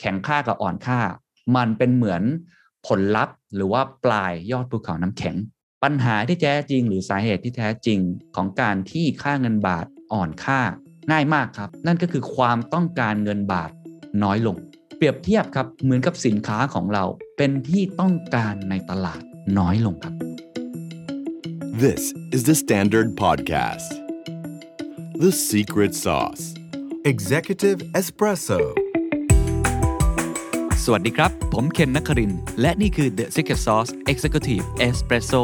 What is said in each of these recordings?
แข็งค่ากับอ่อนค่า มันเป็นเหมือนผลลัพธ์ หรือว่าปลายยอดภูเขาน้ำแข็ง ปัญหาที่แท้จริง หรือสาเหตุที่แท้จริงของการที่ค่าเงินบาทอ่อนค่าง่ายมากครับ นั่นก็คือความต้องการเงินบาทน้อยลง เปรียบเทียบครับเหมือนกับสินค้าของเราเป็นที่ต้องการในตลาดน้อยลงครับ This is the Standard Podcast. The Secret Sauce. Executive Espresso สวัสดีครับ ผมเคนนักคริน และนี่คือ The Secret Sauce Executive Espresso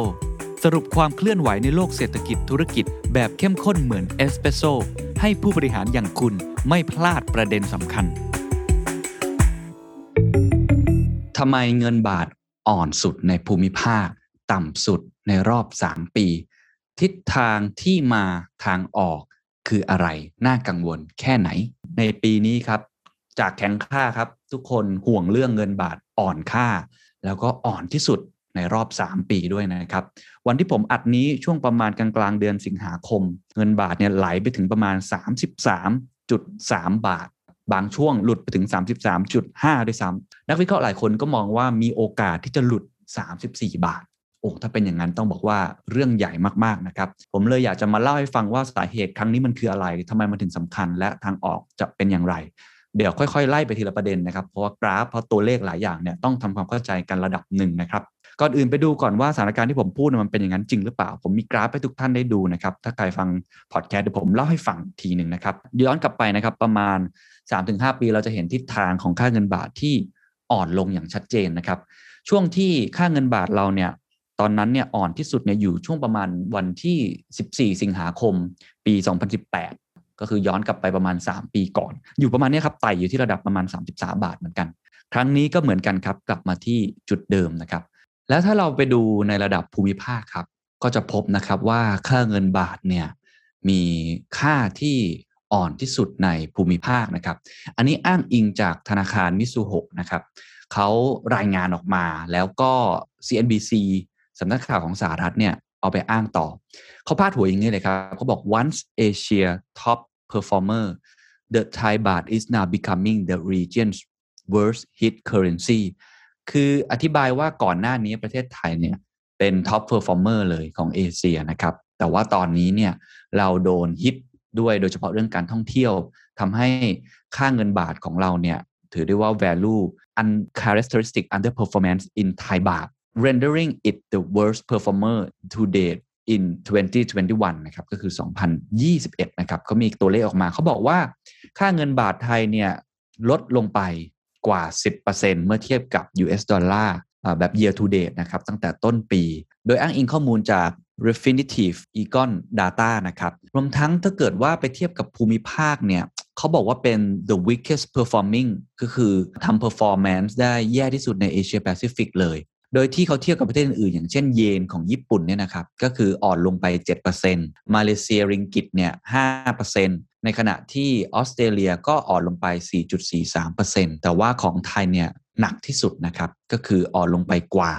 สรุปความเคลื่อนไหวในโลกเศรษฐกิจธุรกิจ แบบเข้มข้นเหมือนเอสเปรสโซให้ผู้บริหารอย่างคุณไม่พลาดประเด็นสำคัญทำไมเงินบาทอ่อนสุดในภูมิภาค ต่ำสุดในรอบ 3 ปี ทิศทางที่มาทางออกคืออะไร น่ากังวลแค่ไหน ในปีนี้ครับ จากแข็งค่าครับ ทุกคนห่วงเรื่องเงินบาทอ่อนค่า แล้วก็อ่อนที่สุดในรอบ 3 ปีด้วยนะครับ วันที่ผมอัดนี้ช่วงประมาณกลางกลางเดือนสิงหาคม เงินบาทเนี่ยไหลไปถึงประมาณ 33.3 บาท บางช่วงหลุดไปถึง 33.5 ด้วยซ้ำนักวิเคราะห์หลายคนก็มองว่ามีโอกาสที่จะหลุด 34 บาทโอ้ถ้าเป็นอย่างนั้นต้องบอกว่าเรื่องใหญ่มากๆนะครับ ผมเลยอยากจะมาเล่าให้ฟังว่าสาเหตุครั้งนี้มันคืออะไรทำไมมันถึงสำคัญและทางออกจะเป็นอย่างไร เดี๋ยวค่อยๆ ไล่ไปทีละประเด็นนะครับ เพราะว่ากราฟเพราะตัวเลขหลายอย่างเนี่ยต้องทำความเข้าใจกันระดับหนึ่งนะครับ ก่อนอื่นไปดูก่อนว่าสถานการณ์ที่ผมพูดมันเป็นอย่างนั้นจริงหรือเปล่า ผมมีกราฟให้ทุกท่านได้ดูนะครับ ถ้าใครฟังพอดแคสต์เดี๋ยวผมเล่าให้ฟังทีหนึ่งนะครับย้อนกลับไปนะครับประมาณ 3-5 ปีเราจะเห็นทิศทางของค่าเงินบาทที่อ่อนลงอย่างชัดเจนนะครับ ช่วงที่ค่าเงินบาทเราเนี่ยตอนนั้นเนี่ยอ่อนที่สุดเนี่ยอยู่ช่วงประมาณวันที่ 14 สิงหาคม ปี 2018 ก็คือย้อนกลับไปประมาณ 3 ปีก่อน อยู่ประมาณนี้ครับไต่อยู่ที่ระดับประมาณ 33 บาทเหมือนกัน ครั้งนี้ก็เหมือนกันครับกลับมาที่จุดเดิมนะครับ แล้วถ้าเราไปดูในระดับภูมิภาคครับ ก็จะพบนะครับว่าค่าเงินบาทเนี่ยมีค่าที่อ่อนที่สุดในภูมิภาคนะครับ อันนี้อ้างอิงจากธนาคารมิซูโฮะนะครับเขารายงานออกมาแล้วก็ CNBC สำนักข่าวของสหรัฐเนี่ยเอาไปอ้างต่อ เขาพาดหัวอย่างนี้เลยครับเขาบอก once Asia's top performer the Thai baht is now becoming the region's worst hit currency คืออธิบายว่าก่อนหน้านี้ประเทศไทยเนี่ยเป็น top performer เลยของเอเชียนะครับ แต่ว่าตอนนี้เนี่ยเราโดนฮิตด้วยโดยเฉพาะเรื่องการท่องเที่ยวทำให้ค่าเงินบาทของเราเนี่ยถือได้ว่า value uncharacteristic underperformance in Thai baht rendering it the worst performer to date in 2021 นะครับก็คือ 2021 นะครับเขามีตัวเลขออกมา เขาบอกว่าค่าเงินบาทไทยเนี่ยลดลงไปกว่า 10%เมื่อเทียบกับ US ดอลลาร์แบบ year to date นะครับตั้งแต่ต้นปี โดยอ้างอิงข้อมูลจาก Refinitiv Eikon Data นะครับรวมทั้งถ้าเกิดว่าไปเทียบกับภูมิภาคเนี่ยเขาบอกว่าเป็น the weakest performing ก็คือทำ performance ได้แย่ที่สุดในเอเชียแปซิฟิกเลย โดยที่เขาเทียบกับประเทศอื่นอย่างเช่นเยนของญี่ปุ่นเนี่ยนะครับก็คืออ่อนลงไป 7%มาเลเซียริงกิตเนี่ย5%ในขณะที่ออสเตรเลียก็อ่อนลงไป 4.43%แต่ว่าของไทยเนี่ยหนักที่สุดนะครับก็คืออ่อนลงไปกว่า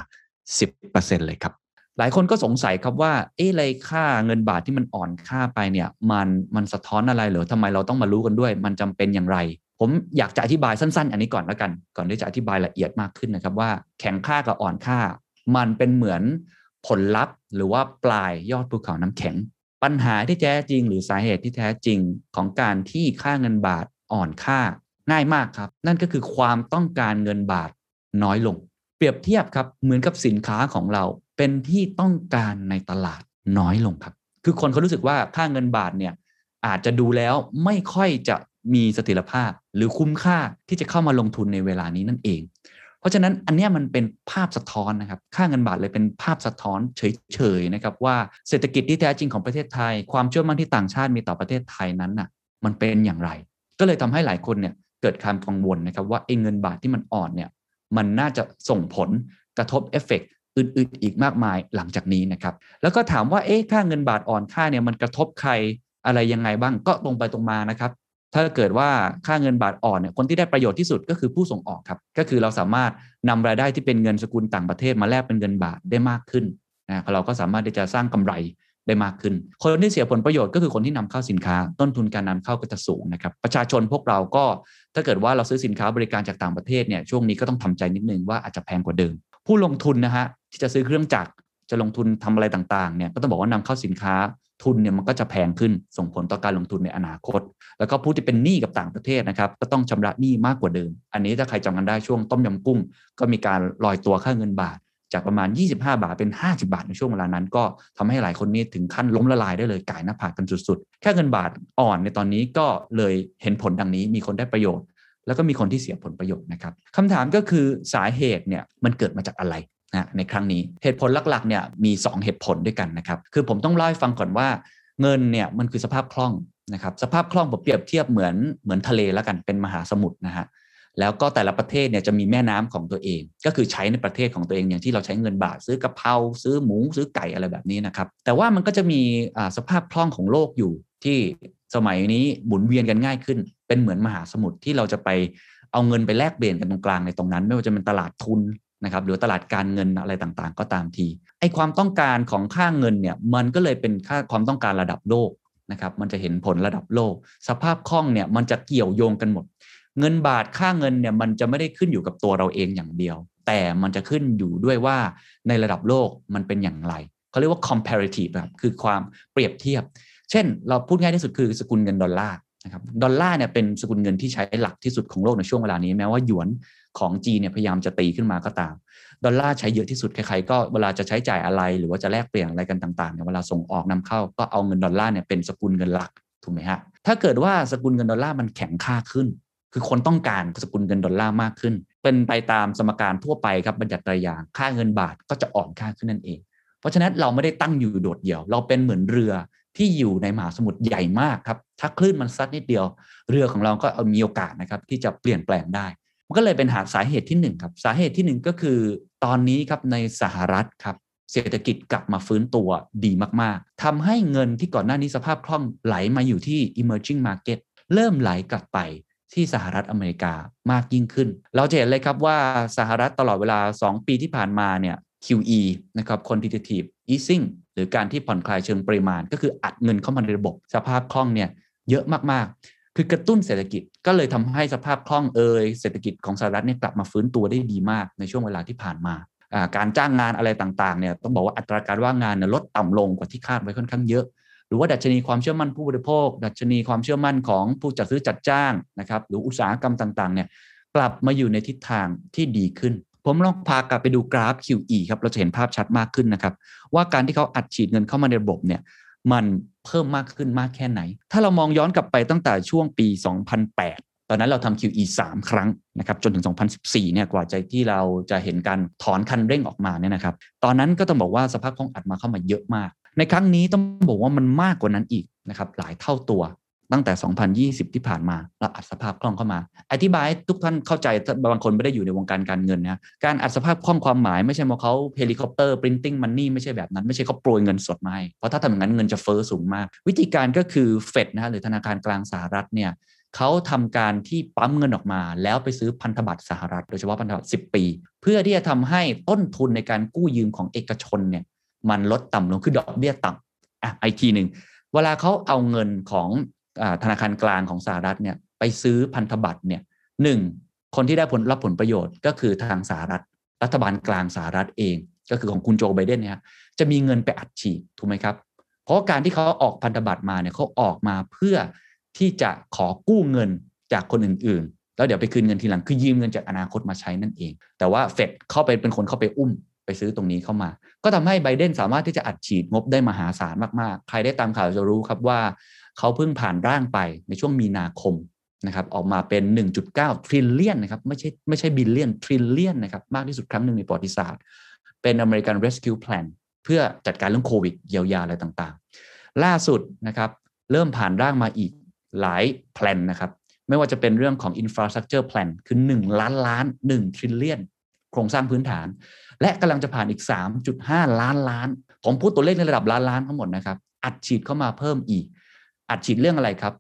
10%เลยครับหลายคนก็สงสัยครับว่า เอ๊ะไรค่าเงินบาทที่มันอ่อนค่าไปเนี่ย มันมันสะท้อนอะไรหรอทำไมเราต้องมารู้กันด้วย มันจำเป็นอย่างไร ผมอยากจะอธิบายสั้น ๆ อันนี้ก่อนแล้วกัน ก่อนที่จะอธิบายละเอียดมากขึ้นนะครับว่าแข็งค่ากับอ่อนค่า มันเป็นเหมือนผลลัพธ์หรือว่าปลายยอดภูเขาน้ำแข็ง ปัญหาที่แท้จริง หรือสาเหตุที่แท้จริงของการที่ค่าเงินบาทอ่อนค่าง่ายมากครับ นั่นก็คือความต้องการเงินบาทน้อยลง เปรียบเทียบครับเหมือนกับสินค้าของเราเป็นที่ต้องการในตลาดน้อยลงครับ คือคนเขารู้สึกว่าค่าเงินบาทเนี่ยอาจจะดูแล้วไม่ค่อยจะ มีเสถียรภาพหรือคุ้มค่าที่จะเข้ามาลงทุนในเวลานี้นั่นเอง เพราะฉะนั้นอันนี้มันเป็นภาพสะท้อนนะครับ ค่าเงินบาทเลยเป็นภาพสะท้อนเฉยๆนะครับว่าเศรษฐกิจที่แท้จริงของประเทศไทย ความเชื่อมั่นที่ต่างชาติมีต่อประเทศไทยนั้นน่ะมันเป็นอย่างไร ก็เลยทำให้หลายคนเนี่ยเกิดความกังวลนะครับว่าไอ้เงินบาทที่มันอ่อนเนี่ยมันน่าจะส่งผลกระทบเอฟเฟกอื่นๆอีกมากมายหลังจากนี้นะครับ แล้วก็ถามว่าเอ๊ะค่าเงินบาทอ่อนค่าเนี่ยมันกระทบใครอะไรยังไงบ้างก็ตรงไปตรงมานะครับ ถ้าเกิดว่าค่าเงินบาทอ่อนเนี่ยคนที่ได้ประโยชน์ที่สุดก็คือผู้ส่งออกครับ ก็คือเราสามารถนำรายได้ที่เป็นเงินสกุลต่างประเทศมาแลกเป็นเงินบาทได้มากขึ้นนะเราก็สามารถที่จะสร้างกำไรได้มากขึ้น คนที่เสียผลประโยชน์ก็คือคนที่นำเข้าสินค้า ต้นทุนการนำเข้าก็จะสูงนะครับ ประชาชนพวกเราก็ถ้าเกิดว่าเราซื้อสินค้าบริการจากต่างประเทศเนี่ยช่วงนี้ก็ต้องทำใจนิดนึงว่าอาจจะแพงกว่าเดิม ผู้ลงทุนนะฮะที่จะซื้อเครื่องจักรจะลงทุนทำอะไรต่างๆเนี่ยก็ต้องบอกว่านำเข้าสินค้า ทุนเนี่ยมันก็จะแพงขึ้นส่งผลต่อการลงทุนในอนาคต แล้วก็ผู้ที่เป็นหนี้กับต่างประเทศนะครับ ก็ต้องชำระหนี้มากกว่าเดิม อันนี้ถ้าใครจำกันได้ช่วงต้มยำกุ้ง ก็มีการลอยตัวค่าเงินบาท จากประมาณ 25 บาทเป็น 50 บาทในช่วงเวลานั้น ก็ทำให้หลายคนนี้ถึงขั้นล้มละลายได้เลยกายหน้าผากกันสุดๆแค่เงินบาทอ่อนในตอนนี้ก็เลยเห็นผลดังนี้มีคนได้ประโยชน์แล้วก็มีคนที่เสียผลประโยชน์นะครับคำถามก็คือสาเหตุเนี่ยมันเกิดมาจากอะไร นะในครั้งนี้เหตุผลหลักๆเนี่ยมี 2 เหตุผลด้วยกันนะครับ คือผมต้องเล่าให้ฟังก่อนว่า เงินเนี่ยมันคือสภาพคล่องนะครับสภาพคล่องผมเปรียบเทียบเหมือนเหมือนทะเลแล้วกันเป็นมหาสมุทรนะฮะแล้วก็แต่ละประเทศเนี่ยจะมีแม่น้ำของตัวเอง ก็คือใช้ในประเทศของตัวเองอย่างที่เราใช้เงินบาทซื้อกะเพราซื้อหมูซื้อไก่อะไรแบบนี้นะครับ แต่ว่ามันก็จะมีสภาพคล่องของโลกอยู่ที่สมัยนี้หมุนเวียนกันง่ายขึ้น เป็นเหมือนมหาสมุทรที่เราจะไปเอาเงินไปแลกเปลี่ยนกันตรงกลางในตรงนั้น ไม่ว่าจะเป็นตลาดทุน นะครับหรือตลาดการเงินอะไรต่างๆ ก็ตามทีไอความต้องการของค่าเงินเนี่ยมันก็เลยเป็นค่าความต้องการระดับโลกนะครับมันจะเห็นผลระดับโลก สภาพคล่องเนี่ยมันจะเกี่ยวโยงกันหมด เงินบาทค่าเงินเนี่ยมันจะไม่ได้ขึ้นอยู่กับตัวเราเองอย่างเดียว แต่มันจะขึ้นอยู่ด้วยว่าในระดับโลกมันเป็นอย่างไรเขาเรียกว่า comparative ครับคือความเปรียบเทียบ เช่น เราพูดง่ายที่สุดคือสกุลเงินดอลลาร์ นะครับดอลลาร์เนี่ยเป็นสกุลเงินที่ใช้หลักที่สุดของโลกในช่วงเวลานี้แม้ว่าหยวนของจีนเนี่ยพยายามจะตีขึ้นมาก็ตาม ดอลลาร์ใช้เยอะที่สุดใครๆก็เวลาจะใช้จ่ายอะไร หรือว่าจะแลกเปลี่ยนอะไรกันต่างๆเนี่ยเวลาส่งออกนำเข้าก็เอาเงินดอลลาร์เนี่ยเป็นสกุลเงินหลักถูกไหมฮะถ้าเกิดว่าสกุลเงินดอลลาร์มันแข็งค่าขึ้น คือคนต้องการสกุลเงินดอลลาร์มากขึ้น เป็นไปตามสมการทั่วไปครับบัญญัติรายอย่างค่าเงินบาทก็จะอ่อนค่าขึ้นนั่นเอง เพราะฉะนั้นเราไม่ได้ตั้งอยู่โดดเดี่ยว เราเป็นเหมือนเรือ ที่อยู่ในมหาสมุทรใหญ่มากครับ ถ้าคลื่นมันซัดนิดเดียว เรือของเราก็มีโอกาสนะครับที่จะเปลี่ยนแปลงได้ มันก็เลยเป็นหาสาเหตุที่ 1 ครับ สาเหตุที่ 1 ก็คือ ตอนนี้ครับในสหรัฐครับเศรษฐกิจกลับมาฟื้นตัวดีมากๆทำให้เงินที่ก่อนหน้านี้สภาพคล่องไหลมาอยู่ที่ emerging market เริ่มไหลกลับไปที่สหรัฐอเมริกามากยิ่งขึ้น เราจะเห็นเลยครับว่าสหรัฐตลอดเวลา 2 ปีที่ผ่านมาเนี่ย QE นะครับ quantitative easing หรือการที่ผ่อนคลายเชิงปริมาณ ก็คืออัดเงินเข้ามาในระบบ สภาพคล่องเนี่ยเยอะมากคือกระตุ้นเศรษฐกิจก็เลยทำให้สภาพคล่องเอยเศรษฐกิจของสหรัฐเนี่ยกลับมาฟื้นตัวได้ดีมากในช่วงเวลาที่ผ่านมาการจ้างงานอะไรต่างๆเนี่ยต้องบอกว่าอัตราการว่างงานนลดต่ำลงกว่าที่คาดไว้ค่อนข้างเยอะ หรือว่าดัชนีความเชื่อมั่นผู้บริโภค ดัชนีความเชื่อมั่นของผู้จัดซื้อจัดจ้างนะครับหรืออุตสาหกรรมต่างๆเนี่ยกลับมาอยู่ในทิศทางที่ดีขึ้น ผมลองพากลับไปดูกราฟ QE ครับเราจะเห็นภาพชัดมากขึ้นนะครับ ว่าการที่เขาอัดฉีดเงินเข้ามาในระบบเนี่ยมันเพิ่มมากขึ้นมากแค่ไหน ถ้าเรามองย้อนกลับไปตั้งแต่ช่วงปี 2008 ตอนนั้นเราทำ QE 3 ครั้งนะครับจนถึง 2014 เนี่ยกว่าใจที่เราจะเห็นการถอนคันเร่งออกมาเนี่ยนะครับ ตอนนั้นก็ต้องบอกว่าสภาพคล่องอัดมาเข้ามาเยอะมาก ในครั้งนี้ต้องบอกว่ามันมากกว่านั้นอีกนะครับหลายเท่าตัว ตั้งแต่ 2020 ที่ผ่านมาเราอัดสภาพคล่องเข้ามา อธิบายทุกท่านเข้าใจบางคนไม่ได้อยู่ในวงการการเงินนะการอัดสภาพคล่องความหมายไม่ใช่ว่าเขา helicopter printing money ไม่ใช่แบบนั้นไม่ใช่เขาโปรยเงินสดมาเพราะถ้าทำอย่างนั้นเงินจะเฟ้อสูงมาก วิธีการก็คือเฟดนะหรือธนาคารกลางสหรัฐเนี่ยเขาทำการที่ปั๊มเงินออกมา แล้วไปซื้อพันธบัตรสหรัฐ โดยเฉพาะพันธบัตร 10 ปี เพื่อที่จะทำให้ต้นทุนในการกู้ยืมของเอกชนเนี่ยมันลดต่ำลงคือดอกเบี้ยต่ำอะไอทีหนึ่งเวลาเขาเอาเงินของ ธนาคารกลางของสหรัฐเนี่ยไปซื้อพันธบัตรเนี่ยหนึ่งคนที่ได้ผลรับผลประโยชน์ก็คือทางสหรัฐ รัฐบาลกลางสหรัฐเอง ก็คือของคุณโจไบเดนเนี่ยจะมีเงินไปอัดฉีดถูกไหมครับ เพราะการที่เขาออกพันธบัตรมาเนี่ยเขาออกมาเพื่อที่จะขอกู้เงินจากคนอื่นๆ แล้วเดี๋ยวไปคืนเงินทีหลังคือยืมเงินจากอนาคตมาใช้นั่นเอง แต่ว่าเฟดเข้าไปเป็นคนเข้าไปอุ้มไปซื้อตรงนี้เข้ามา ก็ทำให้ไบเดนสามารถที่จะอัดฉีดงบได้มหาศาลมากๆ ใครได้ตามข่าวจะรู้ครับว่า เขาเพิ่งผ่านร่างไปในช่วงมีนาคมนะครับออกมาเป็น 1.9 trillion นะครับไม่ใช่ไม่ใช่ billion trillion นะครับมากที่สุดครั้งหนึ่งในประวัติศาสตร์ เป็น American Rescue Plan เพื่อจัดการเรื่องโควิดเยียวยาอะไรต่างๆ ล่าสุดนะครับเริ่มผ่านร่างมาอีกหลายแผนนะครับไม่ว่าจะเป็นเรื่องของ infrastructure plan คือ 1 ล้านล้าน 1 ทริลเลียนโครงสร้างพื้นฐาน และกำลังจะผ่านอีก 3.5 ล้านล้าน ผมพูดตัวเลขในระดับล้านล้านทั้งหมดนะครับอัดฉีดเข้ามาเพิ่มอีก อัดฉีดเรื่องอะไรครับ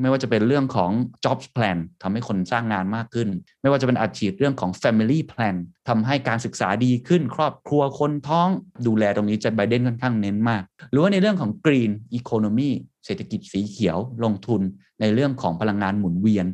ไม่ว่าจะเป็นเรื่องของ jobs plan ทำให้คนสร้างงานมากขึ้น ไม่ว่าจะเป็นอาชีพเรื่องของ family plan ทำให้การศึกษาดีขึ้น ครอบครัวคนท้องดูแลตรงนี้จะไบเดนค่อนข้างเน้นมาก หรือว่าในเรื่องของ green economy เศรษฐกิจสีเขียวลงทุนในเรื่องของพลังงานหมุนเวียน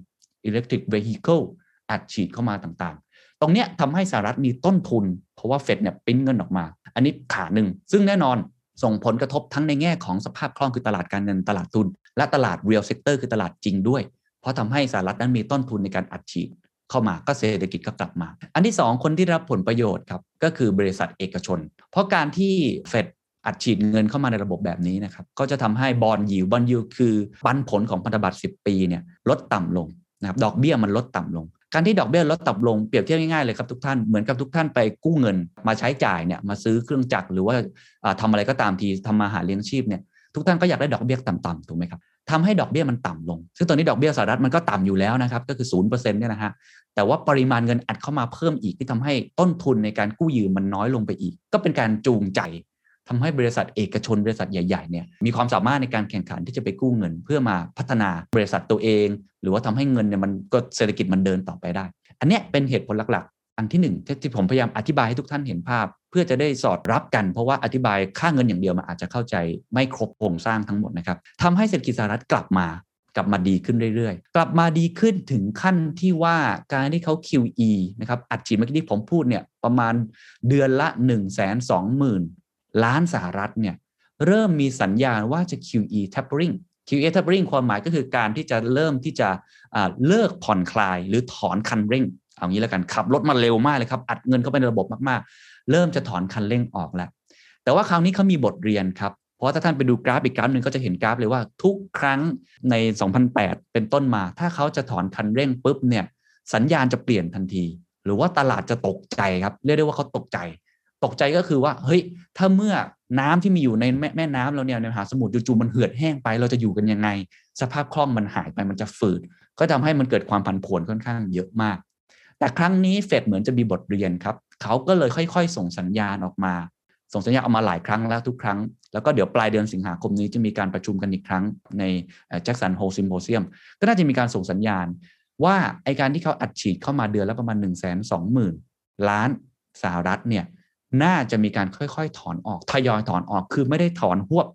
electric vehicle อัดฉีดเข้ามาต่างๆ ตรงเนี้ยทำให้สหรัฐมีต้นทุน เพราะว่าเฟดเนี่ยปิ้นเงินออกมา อันนี้ขาหนึ่ง ซึ่งแน่นอน ส่งผลกระทบทั้งในแง่ของสภาพคล่องคือตลาดการเงินตลาดทุน และตลาด real sector คือตลาดจริงด้วย เพราะทำให้สหรัฐนั้นมีต้นทุนในการอัดฉีดเข้ามาก็เศรษฐกิจก็กลับมา อันที่ 2 คนที่รับผลประโยชน์ครับก็คือบริษัทเอกชน เพราะการที่เฟดอัดฉีดเงินเข้ามาในระบบแบบนี้นะครับก็จะทำให้บอลยิวบอลยิวคือปันผลของพันธบัตร10 ปีเนี่ยลดต่ำลงนะครับดอกเบี้ยมันลดต่ำลง การที่ดอกเบี้ยลดต่ำลงเปรียบเทียบง่ายๆเลยครับทุกท่านเหมือนกับทุกท่านไปกู้เงิน มาใช้จ่ายเนี่ยมาซื้อเครื่องจักรหรือว่าทำอะไรก็ตามทีทำมาหาเลี้ยงชีพเนี่ยทุกท่านก็อยากได้ดอกเบี้ยต่ำๆถูกไหมครับทำให้ดอกเบี้ยมันต่ำลง ซึ่งตอนนี้ดอกเบี้ยสหรัฐมันก็ต่ำอยู่แล้วนะครับ ก็คือศูนย์เปอร์เซ็นต์เนี่ยนะฮะ แต่ว่าปริมาณเงินอัดเข้ามาเพิ่มอีกที่ทำให้ต้นทุนในการกู้ยืมมันน้อยลงไปอีก ก็เป็นการจูงใจ ทำให้บริษัทเอกชนบริษัทใหญ่ๆเนี่ยมีความสามารถในการแข่งขันที่จะไปกู้เงิน เพื่อมาพัฒนาบริษัทตัวเอง หรือว่าทำให้เงินเนี่ยมันก็เศรษฐกิจมันเดินต่อไปได้ อันนี้เป็นเหตุผลหลักๆ อันที่หนึ่งที่ผมพยายามอธิบายให้ทุกท่านเห็นภาพ เพื่อจะได้สอดรับกัน เพราะว่าอธิบายค่าเงินอย่างเดียวมันอาจจะเข้าใจไม่ครบโครงสร้างทั้งหมดนะครับทำให้เศรษฐกิจสหรัฐกลับมากลับมาดีขึ้นเรื่อยๆ กลับมาดีขึ้นถึงขั้นที่ว่าการที่เขา QE นะครับ อัดฉีดเมื่อกี้ที่ผมพูดเนี่ยประมาณเดือนละ 1 2 0 0 0 0 ล้านสหรัฐเนี่ยเริ่มมีสัญญาณว่าจะ QE tapering QE tapering ความหมายก็คือการที่จะเริ่มที่จะเลิกผ่อนคลายหรือถอนคันเร่ง เอางี้แล้วกันขับรถมาเร็วมากเลยครับ อัดเงินเข้าไปในระบบมากๆ เริ่มจะถอนคันเร่งออกแล้ว แต่ว่าคราวนี้เขามีบทเรียนครับ เพราะถ้าท่านไปดูกราฟอีกกราฟหนึ่งก็จะเห็นกราฟเลยว่าทุกครั้งใน 2008 เป็นต้นมา ถ้าเขาจะถอนคันเร่งปุ๊บเนี่ยสัญญาณจะเปลี่ยนทันที หรือว่าตลาดจะตกใจครับเรียกได้ว่าเขาตกใจ ตกใจก็คือว่าเฮ้ยถ้าเมื่อน้ำที่มีอยู่ในแม่แมน้ำเราเนี่ยในมหาสมุทรจู่ๆมันเหือดแห้งไป เราจะอยู่กันยังไง สภาพคล่องมันหายไปมันจะฝืด ก็ทำให้มันเกิดความผันผวนค่อนข้างเยอะมาก แต่ครั้งนี้เฟดเหมือนจะมีบทเรียนครับเขาก็เลยค่อย ๆ ส่งสัญญาณออกมา ส่งสัญญาณออกมาหลายครั้งแล้วทุกครั้ง แล้วก็เดี๋ยวปลายเดือนสิงหาคมนี้จะมีการประชุมกันอีกครั้งในแจ็คสันโฮซิมโพเซียมก็น่าจะมีการส่งสัญญาณ ว่าไอการที่เขาอัดฉีดเข้ามาเดือนละประมาณ1นึ่งแสนสองหมื่นล้านสหรัฐเนี่ย น่าจะมีการค่อยๆ ถอนออกทยอยถอนออกคือไม่ได้ถอนหวบ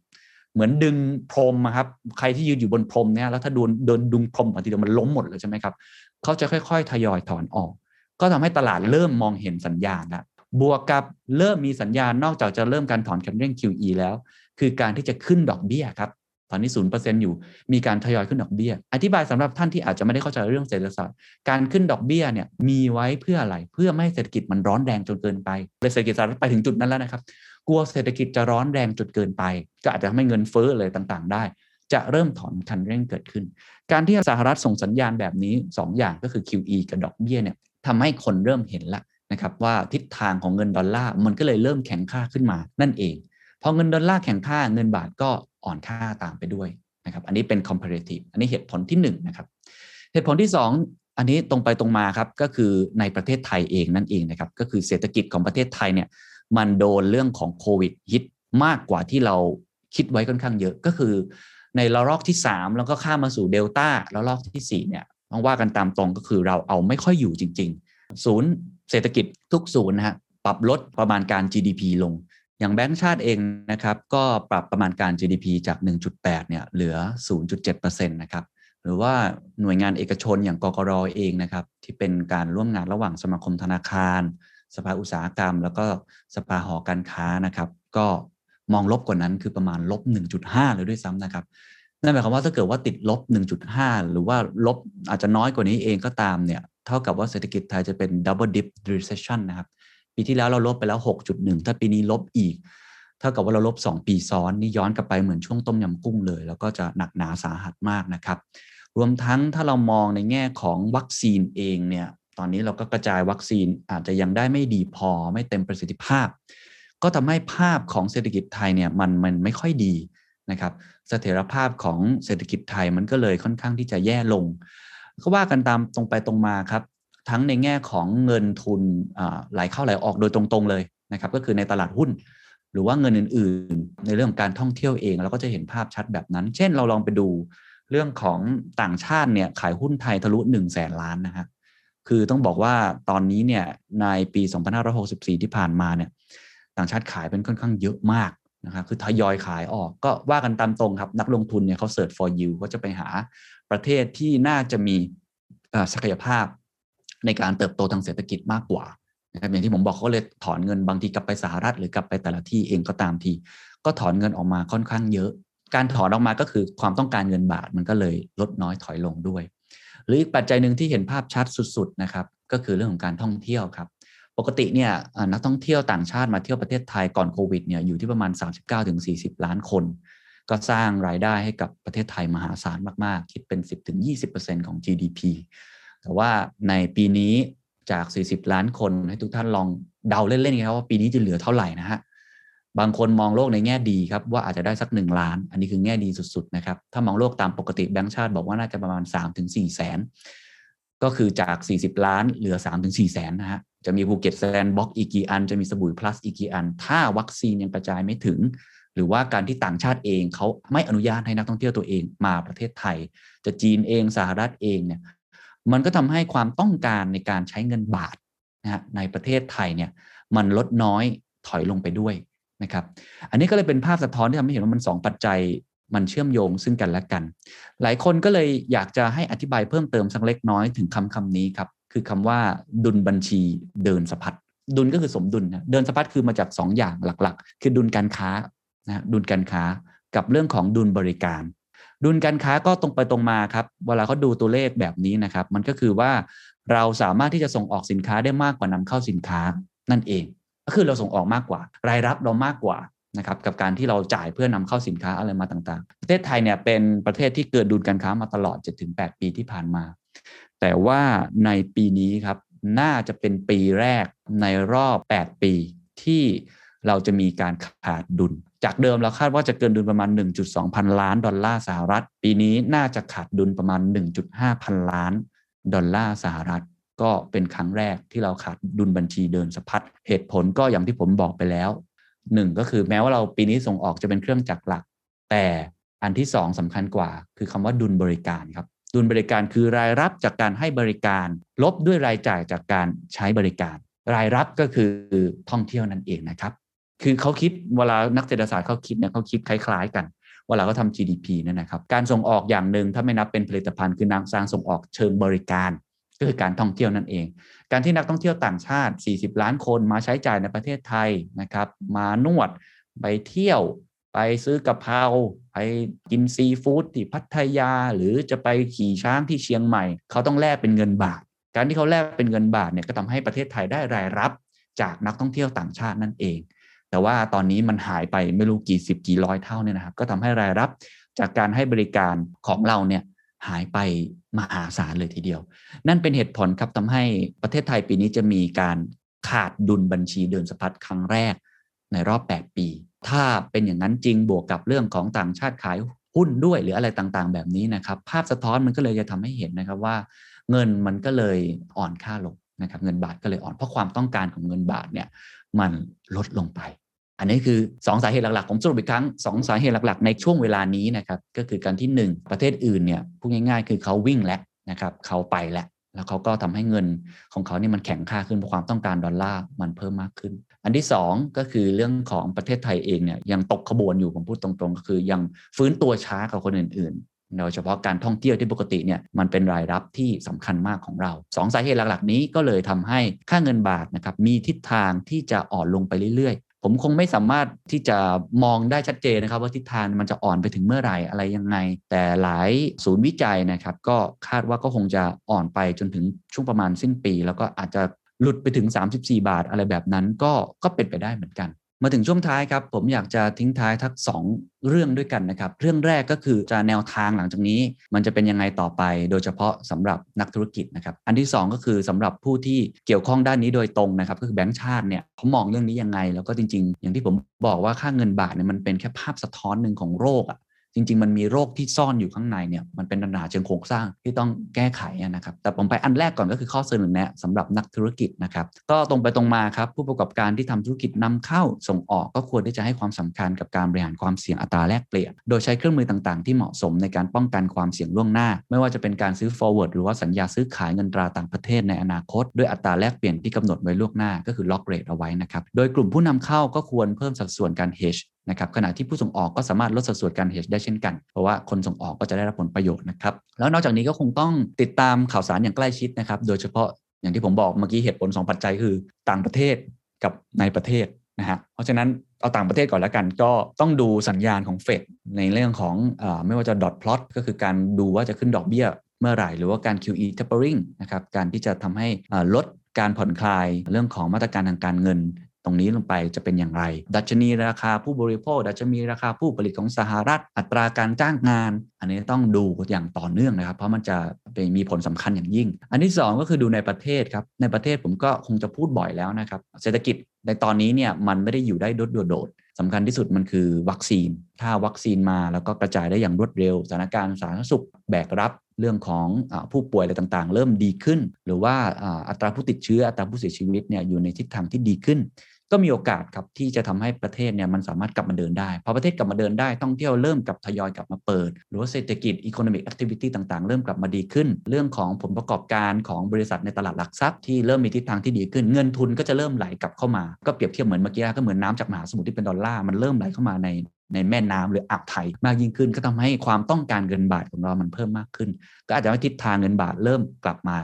เหมือนดึงพรมครับ ใครที่ยืนอยู่บนพรมเนี่ยแล้วถ้าโดนเดินดึงพรมบางทีเดียวมันล้มหมดเลยใช่ไหมครับเขาจะค่อย ๆ ทยอยถอนออก ก็ทำให้ตลาดเริ่มมองเห็นสัญญาณแล้วบวกกับเริ่มมีสัญญาณนอกจากจะเริ่มการถอนคันเร่ง QE แล้ว คือการที่จะขึ้นดอกเบี้ยครับ ตอนนี้ศูนย์เปอร์เซ็นต์อยู่ มีการทยอยขึ้นดอกเบี้ย อธิบายสำหรับท่านที่อาจจะไม่ได้เข้าใจเรื่องเศรษฐศาสตร์ การขึ้นดอกเบี้ยเนี่ยมีไว้เพื่ออะไร เพื่อไม่ให้เศรษฐกิจมันร้อนแรงจนเกินไปเศรษฐกิจสหรัฐไปถึงจุดนั้นแล้วนะครับ กลัวเศรษฐกิจจะร้อนแรงจนเกินไป ก็อาจจะทำให้เงินเฟ้อเลยต่างๆ ได้ จะเริ่มถอนคันเร่งเกิดขึ้น การที่สหรัฐส่งสัญญาณแบบนี้ 2 อย่างก็คือ QE กับดอกเบี้ยเนี่ยทำให้คนเริ่มเห็นละนะครับว่าทิศทางของเงินดอลลาร์มันก็เลยเริ่มแข็งค่าขึ้นมานั่นเองพอเงินดอลลาร์แข็งค่าเงินบาทก็ อ่อนค่าตามไปด้วยนะครับ อันนี้เป็น comparative อันนี้เหตุผลที่1นนะครับ เหตุผลที่ 2 อันนี้ตรงไปตรงมาครับ ก็คือในประเทศไทยเองนั่นเองนะครับ ก็คือเศรษฐกิจของประเทศไทยเนี่ย มันโดนเรื่องของโควิดฮิตมากกว่าที่เราคิดไว้ค่อนข้างเยอะ ก็คือในระลอกที่ 3 แล้วก็ข้ามมาสู่เดลต้าระลอกที่4เนี่ยต้องว่ากันตามตรงก็คือเราเอาไม่ค่อยอยู่จริง ๆ ศูนย์เศรษฐกิจทุกศูนย์นะฮะปรับลดประมาณการ GDP ลง อย่างแบงก์ชาติเองนะครับ ก็ปรับประมาณการ GDP จาก 1.8 เนี่ยเหลือ 0.7%นะครับหรือว่าหน่วยงานเอกชนอย่างกกรอเองนะครับ ที่เป็นการร่วมงานระหว่างสมาคมธนาคาร สภาอุตสาหกรรม แล้วก็สภาหอการค้านะครับ ก็มองลบกว่านั้นคือประมาณลบ 1.5 เลยด้วยซ้ำนะครับนั่นหมายความว่าถ้าเกิดว่าติดลบ 1.5 หรือว่าลบอาจจะน้อยกว่านี้เองก็ตามเนี่ย เท่ากับว่าเศรษฐกิจไทยจะเป็น double dip recession นะครับ ปีที่แล้วเราลบไปแล้ว 6.1 ถ้าปีนี้ลบอีก เท่ากับว่าเราลบ 2 ปีซ้อนนี่ย้อนกลับไปเหมือนช่วงต้มยำกุ้งเลย แล้วก็จะหนักหนาสาหัสมากนะครับ รวมทั้งถ้าเรามองในแง่ของวัคซีนเองเนี่ยตอนนี้เราก็กระจายวัคซีนอาจจะยังได้ไม่ดีพอไม่เต็มประสิทธิภาพ ก็ทำให้ภาพของเศรษฐกิจไทยเนี่ยมันมันไม่ค่อยดีนะครับเสถียรภาพของเศรษฐกิจไทยมันก็เลยค่อนข้างที่จะแย่ลงก็ว่ากันตามตรงไปตรงมาครับ ทั้งในแง่ของเงินทุนไหลเข้าไหลออกโดยตรงๆเลยนะครับก็คือในตลาดหุ้น หรือว่าเงินอื่นๆ ในเรื่องของการท่องเที่ยวเองเราก็จะเห็นภาพชัดแบบนั้น เช่นเราลองไปดูเรื่องของต่างชาติเนี่ยขายหุ้นไทยทะลุ1 0 0 0 0แสนล้านนะฮะคือต้องบอกว่าตอนนี้เนี่ยในปี 2564 ที่ผ่านมาเนี่ยต่างชาติขายเป็นค่อนข้างเยอะมากนะครับคือทยอยขายออกก็ว่ากันตามตรงครับนักลงทุนเนี่ยเขาเสิร์ช for you ก็จะไปหาประเทศที่น่าจะมีศักยภาพ ในการเติบโตทางเศรษฐกิจมากกว่านะครับอย่างที่ผมบอกเขาเลยถอนเงินบางทีกลับไปสหรัฐหรือกลับไปแต่ละที่เองก็ตามที ก็ถอนเงินออกมาค่อนข้างเยอะ การถอนออกมาก็คือความต้องการเงินบาทมันก็เลยลดน้อยถอยลงด้วย หรืออีกปัจจัยหนึ่งที่เห็นภาพชัดสุดๆนะครับก็คือเรื่องของการท่องเที่ยวครับปกติเนี่ยนักท่องเที่ยวต่างชาติมาเที่ยวประเทศไทยก่อนโควิดเนี่ยอยู่ที่ประมาณ 39-40 ล้านคน ก็สร้างรายได้ให้กับประเทศไทยมหาศาลมาก ๆ คิดเป็น 10-20%ของ GDP แต่ว่าในปีนี้จาก 40 ล้านคนให้ทุกท่านลองเดาเล่นๆครับว่าปีนี้จะเหลือเท่าไหร่นะฮะบางคนมองโลกในแง่ดีครับว่าอาจจะได้สัก 1 ล้าน อันนี้คือแง่ดีสุดๆนะครับถ้ามองโลกตามปกติแบงก์ชาติบอกว่าน่าจะประมาณ 3-4แสนก็คือจาก 40 ล้านเหลือ 3-4แสนนะฮะจะมีภูเก็ต sandbox อีกกี่อัน จะมีสมุย plus อีกกี่อัน ถ้าวัคซีนยังกระจายไม่ถึง หรือว่าการที่ต่างชาติเองเขาไม่อนุญาตให้นักท่องเที่ยวตัวเองมาประเทศไทย จะจีนเองสหรัฐเองเนี่ย มันก็ทำให้ความต้องการในการใช้เงินบาทนะฮะในประเทศไทยเนี่ยมันลดน้อยถอยลงไปด้วยนะครับ อันนี้ก็เลยเป็นภาพสะท้อนที่ทำให้เห็นว่ามัน 2 ปัจจัยมันเชื่อมโยงซึ่งกันและกัน หลายคนก็เลยอยากจะให้อธิบายเพิ่มเติมสักเล็กน้อยถึงคำคำนี้ครับ คือคำว่าดุลบัญชีเดินสะพัด ดุลก็คือสมดุลนะเดินสะพัดคือมาจาก 2 อย่างหลักๆ คือดุลการค้านะดุลการค้ากับเรื่องของดุลบริการ ดุลการค้าก็ตรงไปตรงมาครับ เวลาเขาดูตัวเลขแบบนี้นะครับ มันก็คือว่าเราสามารถที่จะส่งออกสินค้าได้มากกว่านำเข้าสินค้านั่นเอง ก็คือเราส่งออกมากกว่า รายรับเรามากกว่านะครับกับการที่เราจ่ายเพื่อนำเข้าสินค้าอะไรมาต่างๆ ประเทศไทยเนี่ยเป็นประเทศที่เกิดดุลการค้ามาตลอด 7-8 ปีที่ผ่านมา แต่ว่าในปีนี้ครับน่าจะเป็นปีแรกในรอบ 8 ปีที่เราจะมีการขาดดุล จากเดิมเราคาดว่าจะเกินดุลประมาณ 1.2 พันล้านดอลลาร์สหรัฐ ปีนี้น่าจะขาดดุลประมาณ 1.5 พันล้านดอลลาร์สหรัฐ ก็เป็นครั้งแรกที่เราขาดดุลบัญชีเดินสะพัดเหตุผลก็อย่างที่ผมบอกไปแล้วหนึ่งก็คือแม้ว่าเราปีนี้ส่งออกจะเป็นเครื่องจักรหลัก แต่อันที่สองสำคัญกว่า คือคำว่าดุลบริการครับ ดุลบริการคือรายรับจากการให้บริการ ลบด้วยรายจ่ายจากการใช้บริการ รายรับก็คือท่องเที่ยวนั่นเองนะครับ คือเขาคิดเวลานักเศรษฐศาสตร์เขาคิดเนี่ยเขาคิดคล้าย ๆ กันเวลาเขาทำ GDP นี่ยนะครับ การส่งออกอย่างหนึ่งถ้าไม่นับเป็นผลิตภัณฑ์คือนางสร้างส่งออกเชิงบริการ ก็คือการท่องเที่ยวนั่นเอง การที่นักท่องเที่ยวต่างชาติ 40 ล้านคนมาใช้จ่ายในประเทศไทยนะครับ มานวดไปเที่ยวไปซื้อกะเพราไปกินซีฟู้ดที่พัทยา หรือจะไปขี่ช้างที่เชียงใหม่ เขาต้องแลกเป็นเงินบาท การที่เขาแลกเป็นเงินบาทเนี่ยก็ทำให้ประเทศไทยได้รายรับจากนักท่องเที่ยวต่างชาตินั่นเอง แต่ว่าตอนนี้มันหายไปไม่รู้กี่สิบกี่ร้อยเท่าเนี่ยนะครับ ก็ทำให้รายรับจากการให้บริการของเราเนี่ยหายไปมหาศาลเลยทีเดียว นั่นเป็นเหตุผลครับทำให้ประเทศไทยปีนี้จะมีการขาดดุลบัญชีเดินสะพัดครั้งแรกในรอบ 8 ปี ถ้าเป็นอย่างนั้นจริงบวกกับเรื่องของต่างชาติขายหุ้นด้วยหรืออะไรต่างๆ แบบนี้นะครับ ภาพสะท้อนมันก็เลยจะทำให้เห็นนะครับว่า เงินมันก็เลยอ่อนค่าลง นะครับเงินบาทก็เลยอ่อนเพราะความต้องการของเงินบาทเนี่ยมันลดลงไป อันนี้คือ 2 สาเหตุหลักๆผมสรุปอีกครั้ง 2 สาเหตุหลักๆ ในช่วงเวลานี้นะครับก็คือการที่ 1 ประเทศอื่นเนี่ยพูดง่ายๆ คือเขาวิ่งแล้วนะครับเขาไปแล้วแล้วเขาก็ทำให้เงินของเขาเนี่ยมันแข็งค่าขึ้นเพราะความต้องการดอลลาร์มันเพิ่มมากขึ้น อันที่ 2 ก็คือเรื่องของประเทศไทยเองเนี่ยยังตกขบวนอยู่ผมพูดตรงๆ ก็คือยังฟื้นตัวช้ากว่าคนอื่นๆ โดยเฉพาะการท่องเที่ยวที่ปกติเนี่ยมันเป็นรายรับที่สำคัญมากของเราสองสาเหตุหลักๆ นี้ก็เลยทำให้ค่าเงินบาทนะครับมีทิศทางที่จะอ่อนลงไปเรื่อยๆ ผมคงไม่สามารถที่จะมองได้ชัดเจนนะครับ ว่าทิศทางมันจะอ่อนไปถึงเมื่อไหร่อะไรยังไง แต่หลายศูนย์วิจัยนะครับ ก็คาดว่าก็คงจะอ่อนไปจนถึงช่วงประมาณสิ้นปี แล้วก็อาจจะหลุดไปถึง 34 บาทอะไรแบบนั้นก็ก็เป็นไปได้เหมือนกัน มาถึงช่วงท้ายครับ ผมอยากจะทิ้งท้ายทัก2เรื่องด้วยกันนะครับ เรื่องแรกก็คือจะแนวทางหลังจากนี้ มันจะเป็นยังไงต่อไป โดยเฉพาะสำหรับนักธุรกิจนะครับ อันที่ 2 ก็คือสำหรับผู้ที่เกี่ยวข้องด้านนี้โดยตรงนะครับ ก็คือแบงก์ชาติเนี่ยเขามองเรื่องนี้ยังไง แล้วก็จริง ๆ อย่างที่ผมบอกว่าค่าเงินบาทเนี่ยมันเป็นแค่ภาพสะท้อนหนึ่งของโรคอะ จริง ๆ มันมีโรคที่ซ่อนอยู่ข้างในเนี่ยมันเป็นปัญหาเชิงโครงสร้างที่ต้องแก้ไขนะครับแต่ผมไปอันแรกก่อนก็คือข้อเสนอแนะสำหรับนักธุรกิจนะครับก็ตรงไปตรงมาครับผู้ประกอบการที่ทำธุรกิจนำเข้าส่งออกก็ควรที่จะให้ความสำคัญกับการบริหารความเสี่ยงอัตราแลกเปลี่ยน โดยใช้เครื่องมือต่างๆ ที่เหมาะสมในการป้องกันความเสี่ยงล่วงหน้า ไม่ว่าจะเป็นการซื้อ forward หรือว่าสัญญาซื้อขายเงินตราต่างประเทศในอนาคตด้วยอัตราแลกเปลี่ยนที่กำหนดไว้ล่วงหน้าก็คือ lock rate เอาไว้นะครับโดยกลุ่มผู้นำเข้าก็ควรเพิ่มสัดส่วนการ hedge นะครับขณะที่ผู้ส่งออกก็สามารถลดสัดส่วนการ hedge ได้เช่นกัน เพราะว่าคนส่งออกก็จะได้รับผลประโยชน์นะครับแล้วนอกจากนี้ก็คงต้องติดตามข่าวสารอย่างใกล้ชิดนะครับโดยเฉพาะอย่างที่ผมบอกเมื่อกี้เหตุผล 2 ปัจจัยคือต่างประเทศกับในประเทศนะฮะเพราะฉะนั้นเอาต่างประเทศก่อนแล้วกัน ก็ต้องดูสัญญาณของเฟดในเรื่องของอไม่ว่าจะ dot plot ก็คือการดูว่าจะขึ้นดอกเบี้ยเมื่อไหร่หรือว่าการ QE tapering นะครับการที่จะทำให้ลดการผ่อนคลายเรื่องของมาตรการทางการเงิน รงนี้ลงไปจะเป็นอย่างไร ดัชนีราคาผู้บริโภค ดัชนีราคาผู้ผลิตของสหรัฐ อัตราการจ้างงาน อันนี้ต้องดูอย่างต่อเนื่องนะครับ เพราะมันจะมีผลสำคัญอย่างยิ่ง อันที่ 2 ก็คือดูในประเทศครับ ในประเทศผมก็คงจะพูดบ่อยแล้วนะครับ เศรษฐกิจในตอนนี้เนี่ยมันไม่ได้อยู่ได้โดดโดดสำคัญที่สุดมันคือวัคซีน ถ้าวัคซีนมาแล้วก็กระจายได้อย่างรวดเร็ว สถานการณ์สาธารณสุขแบกรับเรื่องของอผู้ป่วยอะไรต่างๆ เริ่มดีขึ้น หรือว่าอัตราผู้ติดเชื้ออัตราผู้เสียชีวิตเนี่ยอยู่ในทิศทางที่ดีขึ้น ก็มีโอกาสครับที่จะทำให้ประเทศเนี่ยมันสามารถกลับมาเดินได้พอประเทศกลับมาเดินได้ท่องเที่ยวเริ่มกลับทยอยกลับมาเปิด หรือว่าเศรษฐกิจ economic activity ต่างๆ เริ่มกลับมาดีขึ้น เรื่องของผลประกอบการของบริษัทในตลาดหลักทรัพย์ที่เริ่มมีทิศทางที่ดีขึ้นเงินทุนก็จะเริ่มไหลกลับเข้ามา ก็เปรียบเทียบเหมือนเมื่อกี้ก็เหมือนน้ำจากมหาสมุทรที่เป็นดอลลาร์มันเริ่มไหลเข้ามาในในแม่น้ำหรืออ่าวไทยมากยิ่งขึ้นก็ทำให้ความต้องการเงินบาทของเรามันเพิ่มมากขึ้น ก็อาจจะให้ทิศทางเงินบาทเริ่มกลับมา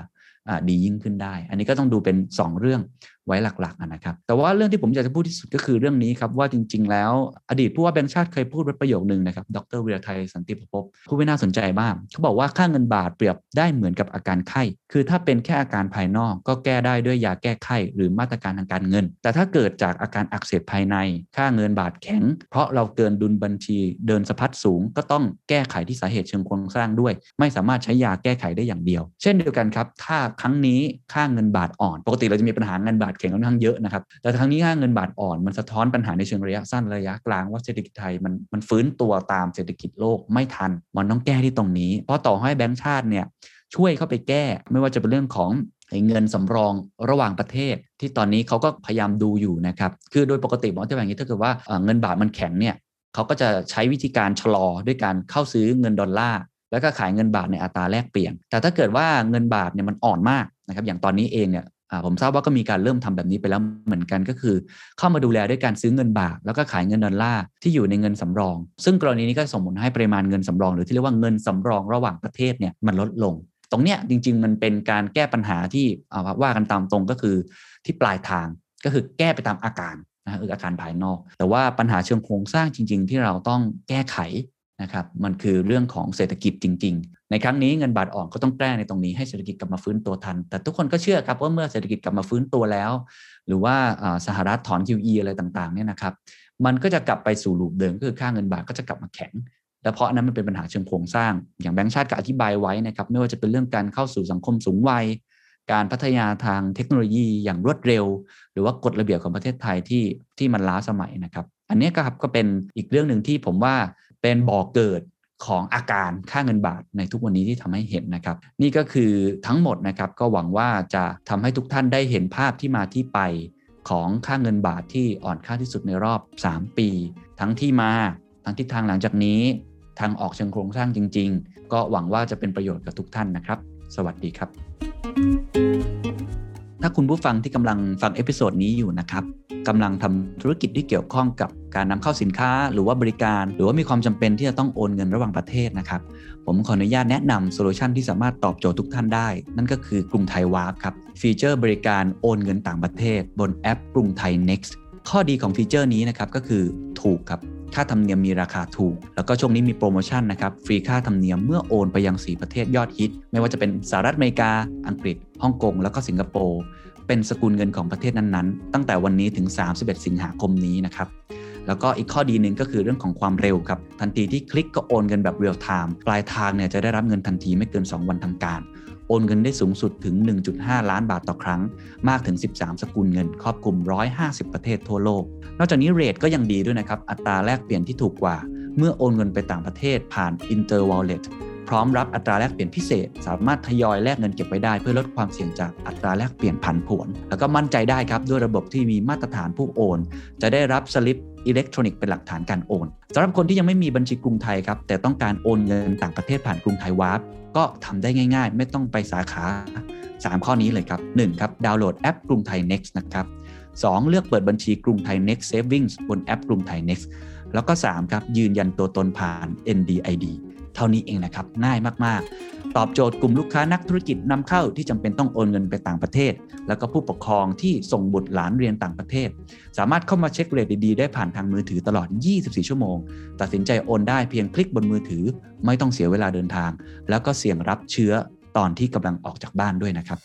ดียิ่งขึ้นได้ อันนี้ก็ต้องดูเป็น 2 เรื่อง ไว้หลักๆนะครับแต่ว่าเรื่องที่ผมอยากจะพูดที่สุดก็คือเรื่องนี้ครับว่าจริง ๆ แล้วอดีตผู้ว่าแบงค์ชาติเคยพูดไว้ประโยคนึงนะครับดรวิรไทยสันติภพพูดไว้น่าสนใจมากเขาบอกว่าค่าเงินบาทเปรียบได้เหมือนกับอาการไข้ คือถ้าเป็นแค่อาการภายนอก ก็แก้ได้ด้วยยาแก้ไข้ หรือมาตรการทางการเงิน แต่ถ้าเกิดจากอาการอักเสบภายใน ค่าเงินบาทแข็ง เพราะเราเกินดุลบัญชีเดินสะพัดสูง ก็ต้องแก้ไขที่สาเหตุเชิงโครงสร้างด้วย ไม่สามารถใช้ยาแก้ไขได้อย่างเดียว เช่นเดียวกันครับถ้าครั้งนี้ค่าเงินบาทอ่อน ปกติเราจะมีปัญหาเงินบาทแข็งค่อนข้างเยอะนะครับ แต่ครั้งนี้ค่าเงินบาทอ่อนมันสะท้อนปัญหาในเชิงระยะสั้นระยะกลางว่าเศรษฐกิจไทยมันมันฟื้นตัวตามเศรษฐกิจโลกไม่ทัน มันต้องแก้ที่ตรงนี้ เพราะต่อให้แบงก์ชาติเนี่ยช่วยเข้าไปแก้ไม่ว่าจะเป็นเรื่องของเงินสำรองระหว่างประเทศ ที่ตอนนี้เขาก็พยายามดูอยู่นะครับ คือโดยปกติผมจะแบบนี้ถ้าเกิดว่าเงินบาทมันแข็งเนี่ยเขาก็จะใช้วิธีการชะลอด้วยการเข้าซื้อเงินดอลลาร์แล้วก็ขายเงินบาทในอัตราแลกเปลี่ยน แต่ถ้าเกิดว่าเงินบาทเนี่ยมันอ่อนมากนะครับ อย่างตอนนี้เองเนี่ย ผมทราบว่าก็มีการเริ่มทำแบบนี้ไปแล้วเหมือนกันก็คือ เข้ามาดูแลด้วยการซื้อเงินบาทแล้วก็ขายเงินดอลลาร์ที่อยู่ในเงินสำรอง ซึ่งกรณีนี้ก็ส่งผลให้ปริมาณเงินสำรอง หรือที่เรียกว่าเงินสำรองระหว่างประเทศเนี่ยมันลดลง ตรงเนี้ยจริง ๆ มันเป็นการแก้ปัญหาที่ว่ากันตามตรงก็คือที่ปลายทางก็คือแก้ไปตามอาการนะคืออาการภายนอก แต่ว่าปัญหาเชิงโครงสร้างจริง ๆ ที่เราต้องแก้ไข นะครับมันคือเรื่องของเศรษฐกิจจริง ๆ ในครั้งนี้เงินบาทอ่อนก็ต้องแก้ในตรงนี้ให้เศรษฐกิจกลับมาฟื้นตัวทัน แต่ทุกคนก็เชื่อครับว่าเมื่อเศรษฐกิจกลับมาฟื้นตัวแล้ว หรือว่าสหรัฐถอน QE อะไรต่างๆเนี่ยนะครับมันก็จะกลับไปสู่ลูปเดิมก็คือค่าเงินบาทก็จะกลับมาแข็งและเพราะนั้นมันเป็นปัญหาเชิงโครงสร้าง อย่างแบงก์ชาติก็อธิบายไว้นะครับไม่ว่าจะเป็นเรื่องการเข้าสู่สังคมสูงวัย การพัฒนาทางเทคโนโลยีอย่างรวดเร็ว หรือว่ากฎระเบียบของประเทศไทยที่ที่มันล้าสมัยนะครับ อันนี้ก็ครับก็เป็นอีกเรื่องหนึ่งที่ผมว่า เป็นบ่อกเกิดของอาการค่าเงินบาทในทุกวันนี้ที่ทำให้เห็นนะครับ นี่ก็คือทั้งหมดนะครับก็หวังว่าจะทำให้ทุกท่านได้เห็นภาพที่มาที่ไปของค่าเงินบาทที่อ่อนค่าที่สุดในรอบ 3 ปี ทั้งที่มาทั้งทิศทางหลังจากนี้ ทางออกเชิงโครงสร้างจริง ๆ ก็หวังว่าจะเป็นประโยชน์กับทุกท่านนะครับ สวัสดีครับ ถ้าคุณผู้ฟังที่กำลังฟัง episode นี้อยู่นะครับกำลังทำธุรกิจที่เกี่ยวข้องกับการนำเข้าสินค้าหรือว่าบริการ หรือว่ามีความจำเป็นที่จะต้องโอนเงินระหว่างประเทศนะครับ ผมขออนุญาตแนะนำ solution ที่สามารถตอบโจทย์ทุกท่านได้ นั่นก็คือกรุงไทย Warp ครับ feature บริการโอนเงินต่างประเทศ บนแอปกรุงไทย next ข้อดีของ feature นี้นะครับก็คือถูกครับ ค่าธรรมเนียมมีราคาถูก แล้วก็ช่วงนี้มีโปรโมชั่นนะครับ ฟรีค่าธรรมเนียมเมื่อโอนไปยัง 4 ประเทศยอดฮิต ไม่ว่าจะเป็นสหรัฐอเมริกา อังกฤษ ฮ่องกง แล้วก็สิงคโปร์ เป็นสกุลเงินของประเทศนั้นๆ ตั้งแต่วันนี้ถึง 31 สิงหาคมนี้นะครับแล้วก็อีกข้อดีหนึ่งก็คือเรื่องของความเร็วครับ ทันทีที่คลิกก็โอนเงินแบบ real-time ปลายทางเนี่ยจะได้รับเงินทันทีไม่เกิน 2 วันทำการ โอนเงินได้สูงสุดถึง 1.5 ล้านบาทต่อครั้ง มากถึง 13 สกุลเงิน ครอบคลุม 150 ประเทศทั่วโลก นอกจากนี้เรทก็ยังดีด้วยนะครับ อัตราแลกเปลี่ยนที่ถูกกว่า เมื่อโอนเงินไปต่างประเทศผ่าน Inter Wallet พร้อมรับอัตราแลกเปลี่ยนพิเศษ สามารถทยอยแลกเงินเก็บไว้ได้ เพื่อลดความเสี่ยงจากอัตราแลกเปลี่ยนผันผวน แล้วก็มั่นใจได้ครับด้วยระบบที่มีมาตรฐานผู้โอน จะได้รับสลิปอิเล็กทรอนิกส์เป็นหลักฐานการโอนสำหรับคนที่ยังไม่มีบัญชีกรุงไทยครับแต่ต้องการโอนเงินต่างประเทศผ่านกรุงไทยวาร์ป ก็ทำได้ง่าย ๆ ไม่ต้องไปสาขา 3 ข้อนี้เลยครับ 1 ครับดาวน์โหลดแอปกรุงไทย Next นะครับ 2. เลือกเปิดบัญชีกรุงไทย Next Savings บนแอปกรุงไทย Next แล้วก็ 3 ครับ ยืนยันตัวตนผ่าน NDID เท่านี้เองนะครับ ง่ายมากๆ ตอบโจทย์กลุ่มลูกค้านักธุรกิจนำเข้าที่จำเป็นต้องโอนเงินไปต่างประเทศ แล้วก็ผู้ปกครองที่ส่งบุตรหลานเรียนต่างประเทศ สามารถเข้ามาเช็คเรทดีๆ ได้ผ่านทางมือถือตลอด 24 ชั่วโมง ตัดสินใจโอนได้เพียงคลิกบนมือถือ ไม่ต้องเสียเวลาเดินทาง แล้วก็เสี่ยงรับเชื้อตอนที่กำลังออกจากบ้านด้วยนะครับ